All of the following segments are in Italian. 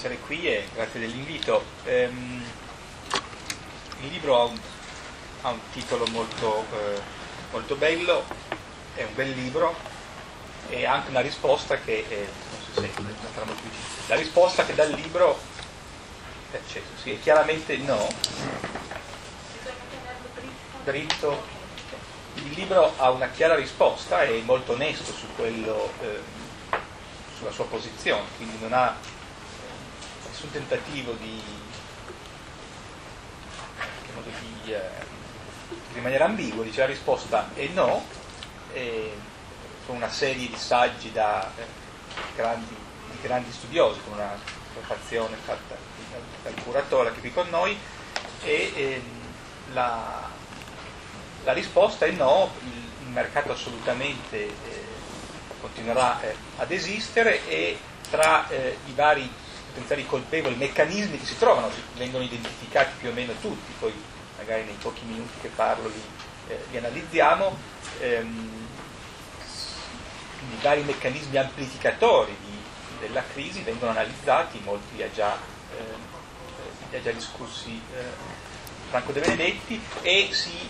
essere qui e grazie dell'invito. Ehm, il libro ha un, ha un titolo molto, eh, molto, bello, è un bel libro e ha anche una risposta che, eh, non si sente, la risposta che dal libro è acceso, sì, è chiaramente no, dritto. Il libro ha una chiara risposta, è molto onesto su quello, eh, sulla sua posizione, quindi non ha nessun tentativo di, di, eh, di rimanere ambiguo, dice la risposta è no, e con una serie di saggi da eh, grandi, di grandi studiosi, con una prefazione fatta dal curatore che qui con noi, e eh, la, la, risposta è no, il, il mercato assolutamente eh, continuerà eh, ad esistere e tra i vari potenziali colpevoli, meccanismi che si trovano, vengono identificati più o meno tutti, poi magari nei pochi minuti che parlo li, eh, li analizziamo, ehm, i vari meccanismi amplificatori di, della crisi vengono analizzati, molti li ha già, eh, ha già discussi eh, Franco De Benedetti e si,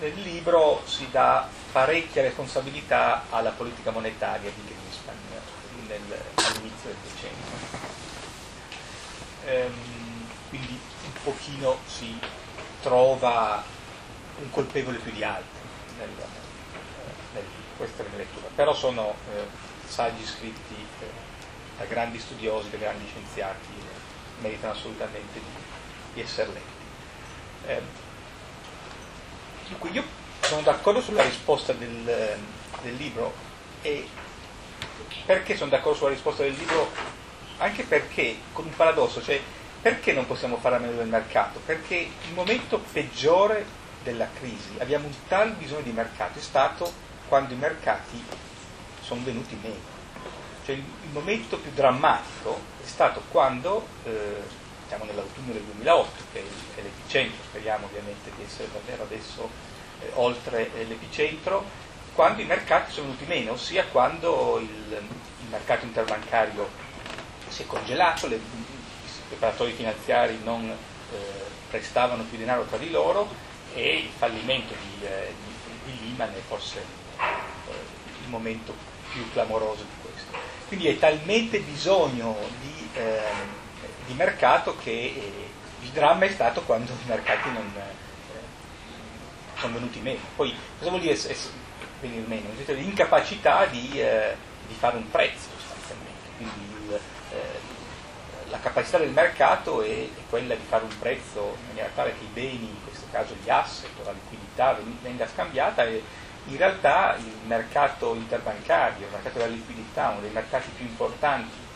nel libro si dà parecchia responsabilità alla politica monetaria di Greenspan nel, all'inizio del decennio ehm, quindi un pochino si trova un colpevole più di altri nel, nel, questa è la mia lettura, però sono eh, saggi scritti eh, da grandi studiosi, da grandi scienziati, eh, meritano assolutamente di, di essere letti. Dunque io sono d'accordo sulla risposta del, del libro e perché sono d'accordo sulla risposta del libro anche perché, con un paradosso, cioè perché non possiamo fare a meno del mercato? Perché il momento peggiore della crisi, abbiamo un tal bisogno di mercato, è stato quando i mercati sono venuti meno. Cioè il, il momento più drammatico è stato quando, eh, siamo nell'autunno del 2008, che è l'epicentro, speriamo ovviamente di essere davvero adesso eh, oltre eh, l'epicentro, quando i mercati sono venuti meno, ossia quando il, il mercato interbancario si è congelato, le, i preparatori finanziari non eh, prestavano più denaro tra di loro e il fallimento di, eh, di, di Lehman è forse eh, il momento più clamoroso di questo. Quindi hai talmente bisogno di, ehm, di mercato che eh, il dramma è stato quando i mercati non eh, sono venuti meno. Poi cosa vuol dire venire meno? L'incapacità di, eh, di fare un prezzo sostanzialmente. Quindi eh, la capacità del mercato è, è, quella di fare un prezzo in maniera tale che i beni, in questo caso gli asset o la liquidità, venga scambiata e in realtà il mercato interbancario, il mercato della liquidità, uno dei mercati più importanti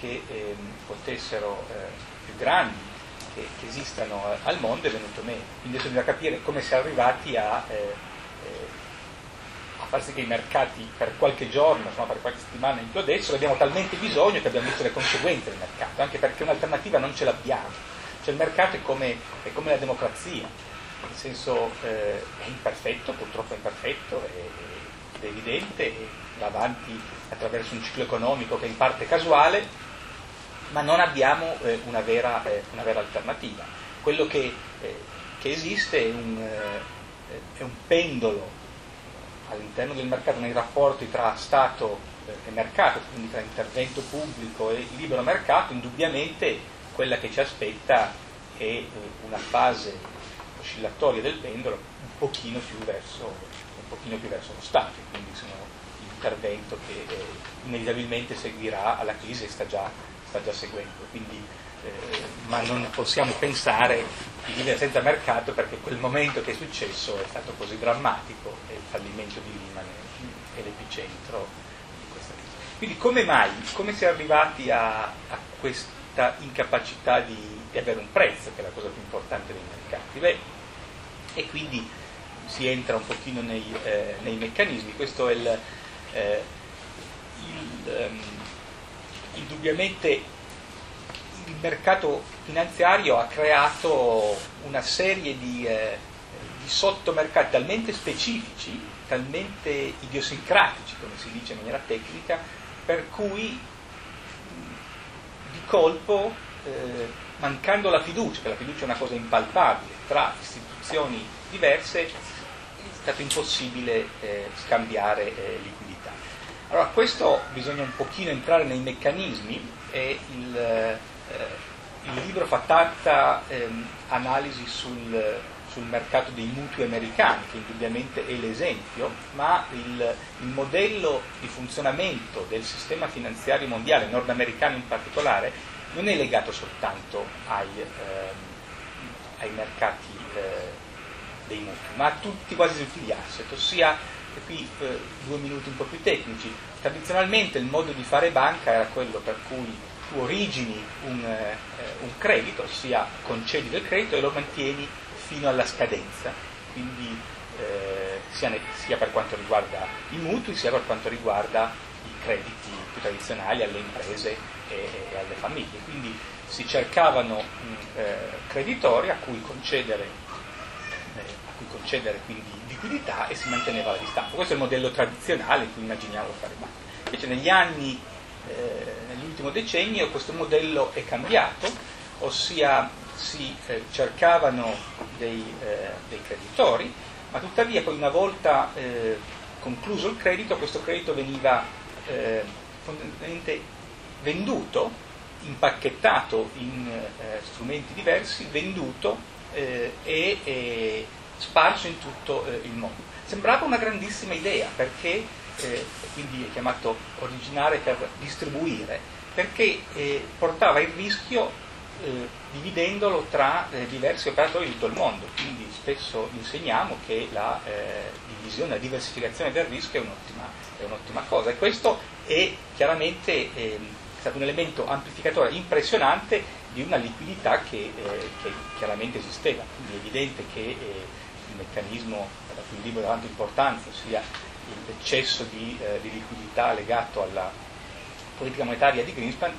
che eh, potessero, eh, più grandi, che, che esistano eh, al mondo, è venuto meno. Quindi adesso bisogna capire come si è arrivati a eh, far sì che i mercati per qualche giorno, insomma, per qualche settimana implodessero, abbiamo talmente bisogno che abbiamo visto le conseguenze del mercato, anche perché un'alternativa non ce l'abbiamo. Cioè il mercato è come, è come la democrazia, nel senso eh, è imperfetto, purtroppo è imperfetto, è, è evidente, va avanti attraverso un ciclo economico che è in parte casuale, ma non abbiamo eh, una, vera, eh, una, vera, alternativa. Quello che, eh, che esiste è un, eh, è un pendolo all'interno del mercato, nei rapporti tra Stato e mercato, quindi tra intervento pubblico e libero mercato, indubbiamente quella che ci aspetta è eh, una fase oscillatoria del pendolo un pochino più verso, pochino più verso lo Stato, quindi l'intervento che eh, inevitabilmente seguirà alla crisi e sta già, sta già seguendo. Quindi, eh, ma non possiamo pensare di senza mercato perché quel momento che è successo è stato così drammatico e il fallimento di Lehman è l'epicentro di questa crisi. Quindi come mai, come si è arrivati a, a questa incapacità di, di, avere un prezzo, che è la cosa più importante dei mercati? Beh, e quindi si entra un pochino nei, eh, nei meccanismi, questo è il, eh, il um, indubbiamente il mercato finanziario ha creato una serie di, eh, di sottomercati talmente specifici, talmente idiosincratici, come si dice in maniera tecnica, per cui di colpo, eh, mancando la fiducia, che la fiducia è una cosa impalpabile, tra istituzioni diverse, è stato impossibile eh, scambiare eh, liquidità. Allora, questo bisogna un pochino entrare nei meccanismi e il, eh, il libro fa tanta ehm, analisi sul, sul, mercato dei mutui americani, che indubbiamente è l'esempio, ma il, il, modello di funzionamento del sistema finanziario mondiale, nordamericano in particolare, non è legato soltanto ai, ehm, ai mercati eh, dei mutui, ma a tutti, quasi tutti gli asset, ossia e qui eh, due minuti un po' più tecnici. Tradizionalmente il modo di fare banca era quello per cui origini un, eh, un credito, ossia concedi del credito e lo mantieni fino alla scadenza, quindi eh, sia, ne, sia, per quanto riguarda i mutui sia per quanto riguarda i crediti più tradizionali alle imprese e, e alle famiglie. Quindi si cercavano mh, eh, creditori a cui concedere, eh, cui concedere quindi liquidità e si manteneva la distanza. Questo è il modello tradizionale in cui immaginiamo fare banca. Invece negli anni, eh, nell'ultimo decennio, questo modello è cambiato, ossia si eh, cercavano dei, eh, dei, creditori, ma tuttavia poi una volta eh, concluso il credito, questo credito veniva eh, fondamentalmente venduto, impacchettato in eh, strumenti diversi, venduto e sparso in tutto eh, il mondo. Sembrava una grandissima idea perché, eh, quindi è chiamato originare per distribuire, perché eh, portava il rischio eh, dividendolo tra eh, diversi operatori di tutto il mondo. Quindi spesso insegniamo che la eh, divisione, la diversificazione del rischio è un'ottima, è un'ottima cosa e questo è chiaramente ehm, stato un elemento amplificatore impressionante di una liquidità che, che chiaramente esisteva. Quindi è evidente che il meccanismo da cui il libro dà importanza, ossia l'eccesso di, eh, di, liquidità legato alla politica monetaria di Greenspan,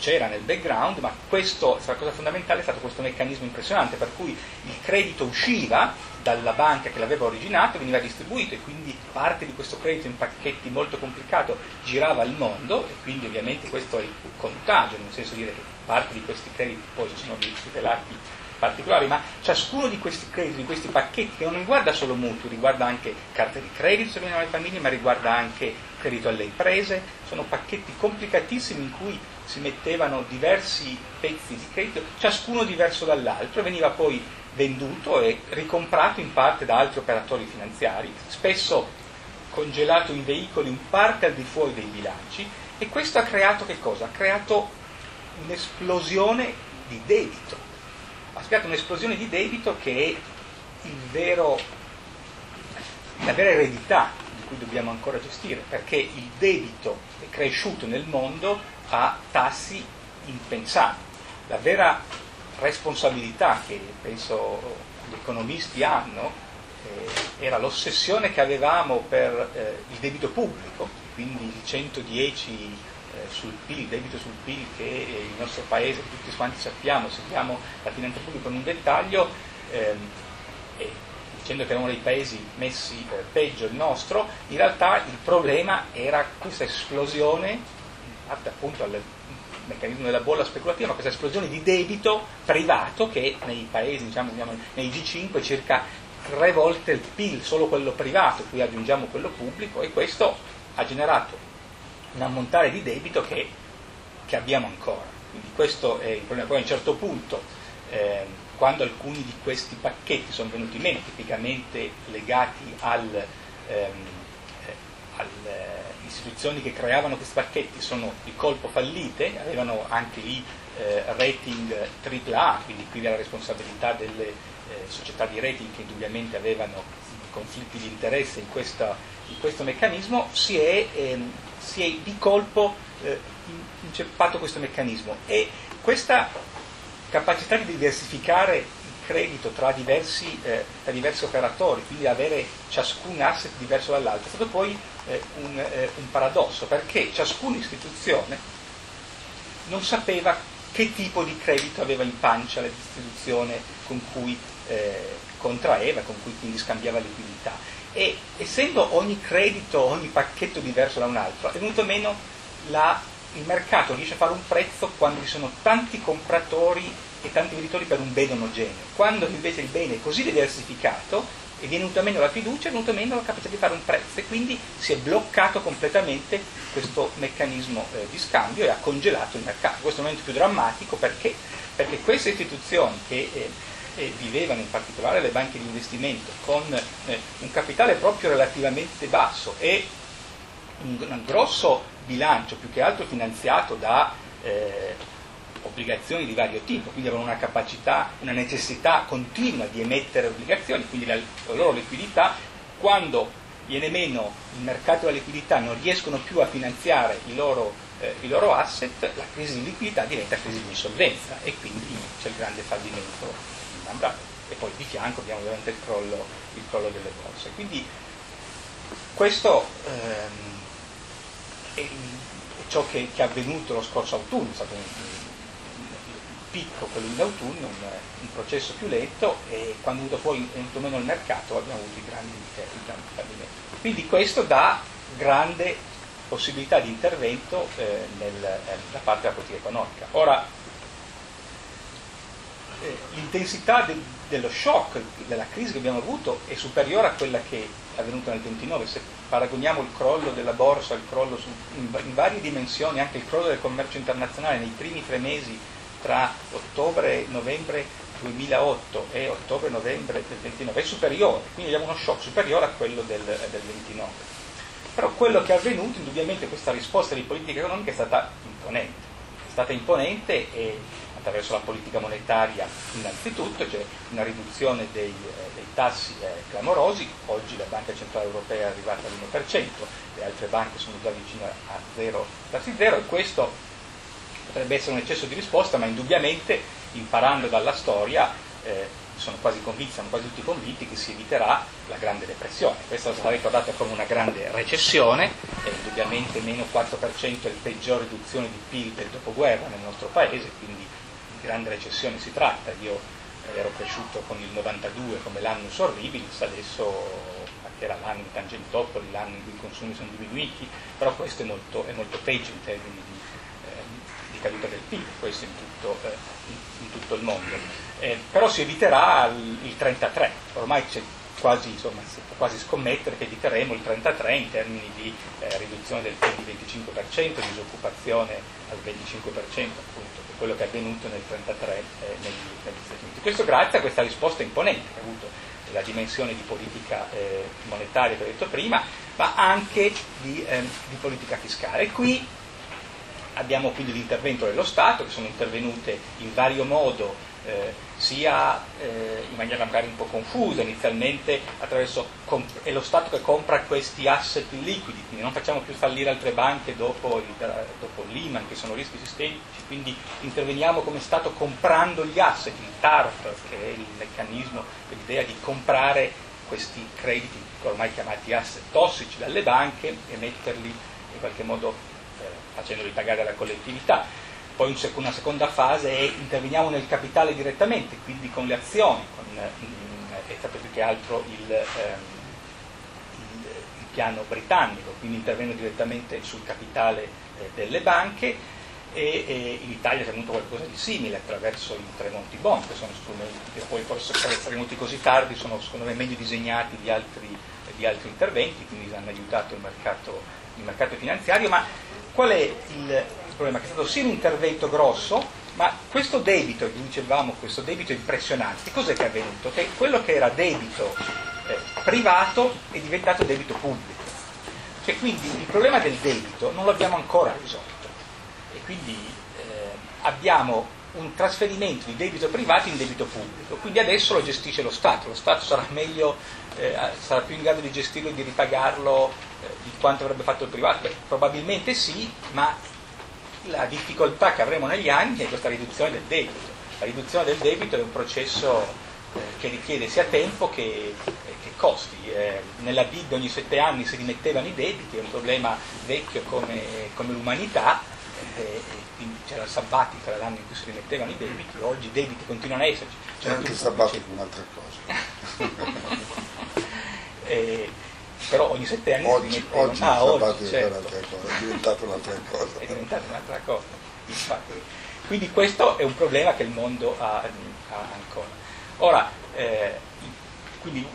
c'era nel background, ma questo, la cosa fondamentale è stato questo meccanismo impressionante, per cui il credito usciva dalla banca che l'aveva originato, veniva distribuito e quindi parte di questo credito in pacchetti molto complicato girava al mondo e quindi ovviamente questo è il contagio, nel senso di dire che parte di questi crediti poi si sono rivelati particolari, ma ciascuno di questi crediti, di questi pacchetti, che non riguarda solo mutui, riguarda anche carte di credito se vengono alle famiglie, ma riguarda anche credito alle imprese, sono pacchetti complicatissimi in cui si mettevano diversi pezzi di credito, ciascuno diverso dall'altro, veniva poi venduto e ricomprato in parte da altri operatori finanziari, spesso congelato in veicoli in parte al di fuori dei bilanci, e questo ha creato che cosa? Ha creato un'esplosione di debito ha creato un'esplosione di debito che è vero, la vera eredità di cui dobbiamo ancora gestire, perché il debito è cresciuto nel mondo a tassi impensabili. La vera responsabilità che penso gli economisti hanno eh, era l'ossessione che avevamo per eh, il debito pubblico, quindi il 110 eh, sul PIL, debito sul PIL che il nostro paese, tutti quanti sappiamo, seguiamo la finanza pubblica in un dettaglio, ehm, dicendo che era uno dei paesi messi eh, peggio il nostro, in realtà il problema era questa esplosione, fatta appunto al meccanismo della bolla speculativa, ma questa esplosione di debito privato che nei paesi, diciamo, nei G5 circa tre volte il PIL, solo quello privato, qui aggiungiamo quello pubblico e questo ha generato un ammontare di debito che, che, abbiamo ancora. Quindi questo è il problema. Poi a un certo punto, eh, quando alcuni di questi pacchetti sono venuti meno, tipicamente legati al, ehm, eh, alle istituzioni che creavano questi pacchetti, sono di colpo fallite, avevano anche i eh, rating AAA, quindi qui la responsabilità delle eh, società di rating che indubbiamente avevano conflitti di interesse in, questa, in questo meccanismo, si è ehm, si è di colpo eh, inceppato questo meccanismo. E questa capacità di diversificare il credito tra diversi, eh, tra diversi operatori, quindi avere ciascun asset diverso dall'altro, è stato poi eh, un, eh, un paradosso, perché ciascuna istituzione non sapeva che tipo di credito aveva in pancia l'istituzione con cui eh, contraeva, con cui quindi scambiava liquidità e essendo ogni credito, ogni pacchetto diverso da un altro, è venuto meno la il mercato riesce a fare un prezzo quando ci sono tanti compratori e tanti venditori per un bene omogeneo. Quando invece il bene è così diversificato e viene venuta meno la fiducia, è venuta meno la capacità di fare un prezzo e quindi si è bloccato completamente questo meccanismo eh, di scambio e ha congelato il mercato. Questo è il momento più drammatico perché? Perché queste istituzioni che eh, eh, vivevano in particolare le banche di investimento con eh, un capitale proprio relativamente basso e un, un grosso bilancio più che altro finanziato da eh, obbligazioni di vario tipo, quindi avevano una capacità, una necessità continua di emettere obbligazioni, quindi la, la loro liquidità, quando viene meno il mercato della liquidità, non riescono più a finanziare i loro, eh, i loro asset, la crisi di liquidità diventa crisi di insolvenza e quindi c'è il grande fallimento Lehman E poi di fianco abbiamo ovviamente il crollo, il crollo delle borse. Quindi questo ehm, è, ciò che, che, è avvenuto lo scorso autunno, è stato un, picco quello in autunno, un, un, processo più lento e quando è venuto fuori venuto meno il mercato abbiamo avuto i grandi, i grandi fallimenti. Quindi questo dà grande possibilità di intervento eh, nel, eh, da parte della politica economica. Ora, eh, l'intensità de, dello shock, della crisi che abbiamo avuto è superiore a quella che è avvenuta nel 29, se paragoniamo il crollo della borsa, il crollo su, in, in varie dimensioni, anche il crollo del commercio internazionale nei primi tre mesi tra ottobre e novembre 2008 e ottobre-novembre del 29 è superiore, quindi abbiamo uno shock superiore a quello del, del 29. Però quello che è avvenuto, indubbiamente questa risposta di politica economica è stata imponente, è stata imponente e attraverso la politica monetaria innanzitutto, cioè una riduzione dei, eh, dei tassi eh, clamorosi, oggi la Banca Centrale Europea è arrivata all'1%, le altre banche sono già vicine a zero, tassi zero e questo potrebbe essere un eccesso di risposta, ma indubbiamente imparando dalla storia eh, sono quasi convinti, siamo quasi tutti convinti che si eviterà la grande depressione. Questa è stata ricordata come una grande recessione, è indubbiamente meno 4% è la peggior riduzione di PIL del dopoguerra nel nostro paese, quindi di grande recessione si tratta. Io eh, ero cresciuto con il 92 come l'anno orribilis, adesso era l'anno di Tangentopoli, l'anno in cui i consumi sono diminuiti, però questo è molto, è molto peggio in termini di caduta del PIL, questo in tutto, eh, in tutto il mondo. Eh, però si eviterà il, il 33, ormai c'è quasi, insomma, si può quasi scommettere che eviteremo il 33 in termini di eh, riduzione del PIL di 25%, disoccupazione al 25%, appunto, che quello che è avvenuto nel 33 eh, negli, Stati Uniti. Questo grazie a questa risposta imponente che ha avuto la dimensione di politica eh, monetaria che ho detto prima, ma anche di, ehm, di politica fiscale. Qui abbiamo quindi l'intervento dello Stato, che sono intervenute in vario modo, eh, sia eh, in maniera magari un po' confusa, inizialmente attraverso comp- è lo Stato che compra questi asset liquidi, quindi non facciamo più fallire altre banche dopo, dopo Lehman, che sono rischi sistemici, quindi interveniamo come Stato comprando gli asset, il TARF, che è il meccanismo, l'idea di comprare questi crediti ormai chiamati asset tossici dalle banche e metterli in qualche modo facendoli pagare alla collettività. Poi una seconda fase è interveniamo nel capitale direttamente, quindi con le azioni, con, eh, e sapete che altro il, ehm, il, il, piano britannico, quindi intervengo direttamente sul capitale eh, delle banche e, e, in Italia c'è avuto qualcosa di simile attraverso i Tremonti Bond, che sono strumenti che poi forse per essere venuti così tardi sono secondo me meglio disegnati di altri, di altri interventi, quindi hanno aiutato il mercato, il mercato finanziario, ma Qual è il problema? Che è stato sì un intervento grosso, ma questo debito, che dicevamo, questo debito impressionante, cos'è che è avvenuto? Che quello che era debito eh, privato è diventato debito pubblico. Cioè, quindi il problema del debito non lo abbiamo ancora risolto. E quindi eh, abbiamo un trasferimento di debito privato in debito pubblico, quindi adesso lo gestisce lo Stato, lo Stato sarà, meglio, eh, sarà più in grado di gestirlo e di ripagarlo eh, di quanto avrebbe fatto il privato? Beh, probabilmente sì, ma la difficoltà che avremo negli anni è questa riduzione del debito. La riduzione del debito è un processo eh, che richiede sia tempo che, eh, che costi. Eh, nella BID ogni sette anni si rimettevano i debiti, è un problema vecchio come, come l'umanità, eh, quindi c'era il sabbatico, era l'anno in cui si rimettevano i debiti, oggi i debiti continuano a esserci. C'è anche il sabbatico, un'altra cosa. però ogni sette anni oggi, si rimettevano. oggi ah, oggi, certo. è diventato un'altra cosa. è diventata un'altra cosa. Infatti. Quindi questo è un problema che il mondo ha, ha ancora. Ora, eh, quindi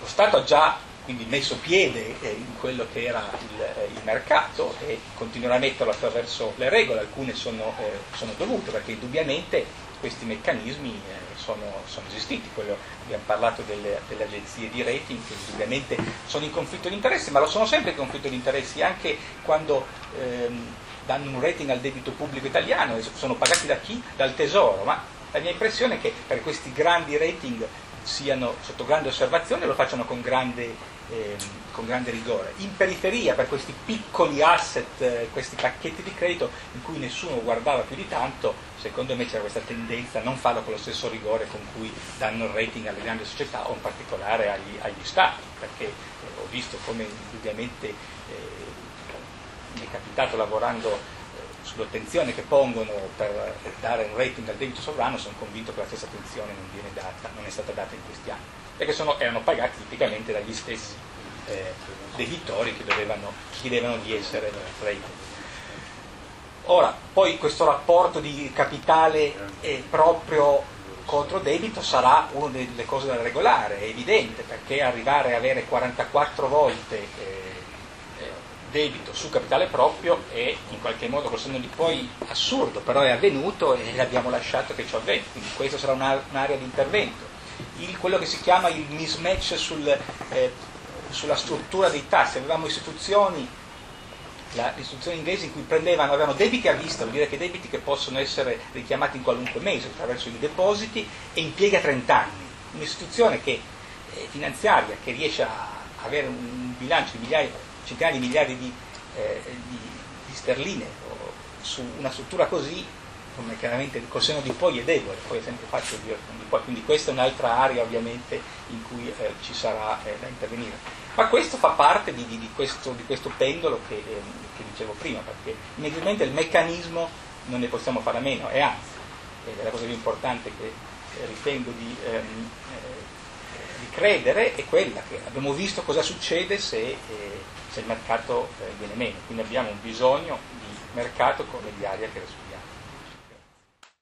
lo Stato ha già quindi messo piede eh, in quello che era il, eh, il, mercato e continuerà a metterlo attraverso le regole, alcune sono, eh, sono dovute perché indubbiamente questi meccanismi eh, sono, sono, esistiti, Quello, abbiamo parlato delle, delle, agenzie di rating che indubbiamente sono in conflitto di interessi, ma lo sono sempre in conflitto di interessi anche quando ehm, danno un rating al debito pubblico italiano, sono pagati da chi? Dal Tesoro, ma la mia impressione è che per questi grandi rating siano sotto grande osservazione e lo facciano con grande, eh, con grande, rigore. In periferia, per questi piccoli asset, eh, questi pacchetti di credito in cui nessuno guardava più di tanto, secondo me c'era questa tendenza a non farlo con lo stesso rigore con cui danno il rating alle grandi società o in particolare agli, agli stati, perché eh, ho visto come indubbiamente eh, mi è capitato lavorando sull'attenzione che pongono per dare un rating al debito sovrano, sono convinto che la stessa attenzione non, data, non è stata data in questi anni, perché sono, erano pagati tipicamente dagli stessi eh, debitori che dovevano, chiedevano di essere rating. Ora, poi questo rapporto di capitale eh, proprio contro debito sarà una delle cose da regolare, è evidente, perché arrivare a avere 44 volte eh, debito su capitale proprio è in qualche modo senno di poi assurdo, però è avvenuto e abbiamo lasciato che ciò avvenga, quindi questa sarà un'area di intervento. Il, quello che si chiama il mismatch sul, eh, sulla struttura dei tassi, avevamo istituzioni, la, istituzioni inglesi in cui prendevano, avevano debiti a vista, vuol dire che debiti che possono essere richiamati in qualunque mese attraverso i depositi e impiega 30 anni. Un'istituzione che, eh, finanziaria che riesce a avere un bilancio di migliaia centinaia di miliardi di, eh, di, di sterline su una struttura così, come chiaramente col seno di poi è debole, poi è sempre facile dire di poi, quindi questa è un'altra area ovviamente in cui eh, ci sarà eh, da intervenire. Ma questo fa parte di, di questo, questo, pendolo che, eh, che, dicevo prima, perché inevitabilmente il meccanismo non ne possiamo fare a meno, e anzi, è la cosa più importante che eh, ritengo di, ehm, eh, di, credere è quella che abbiamo visto cosa succede se se il mercato eh, viene meno, quindi abbiamo un bisogno di mercato come di aria che respira.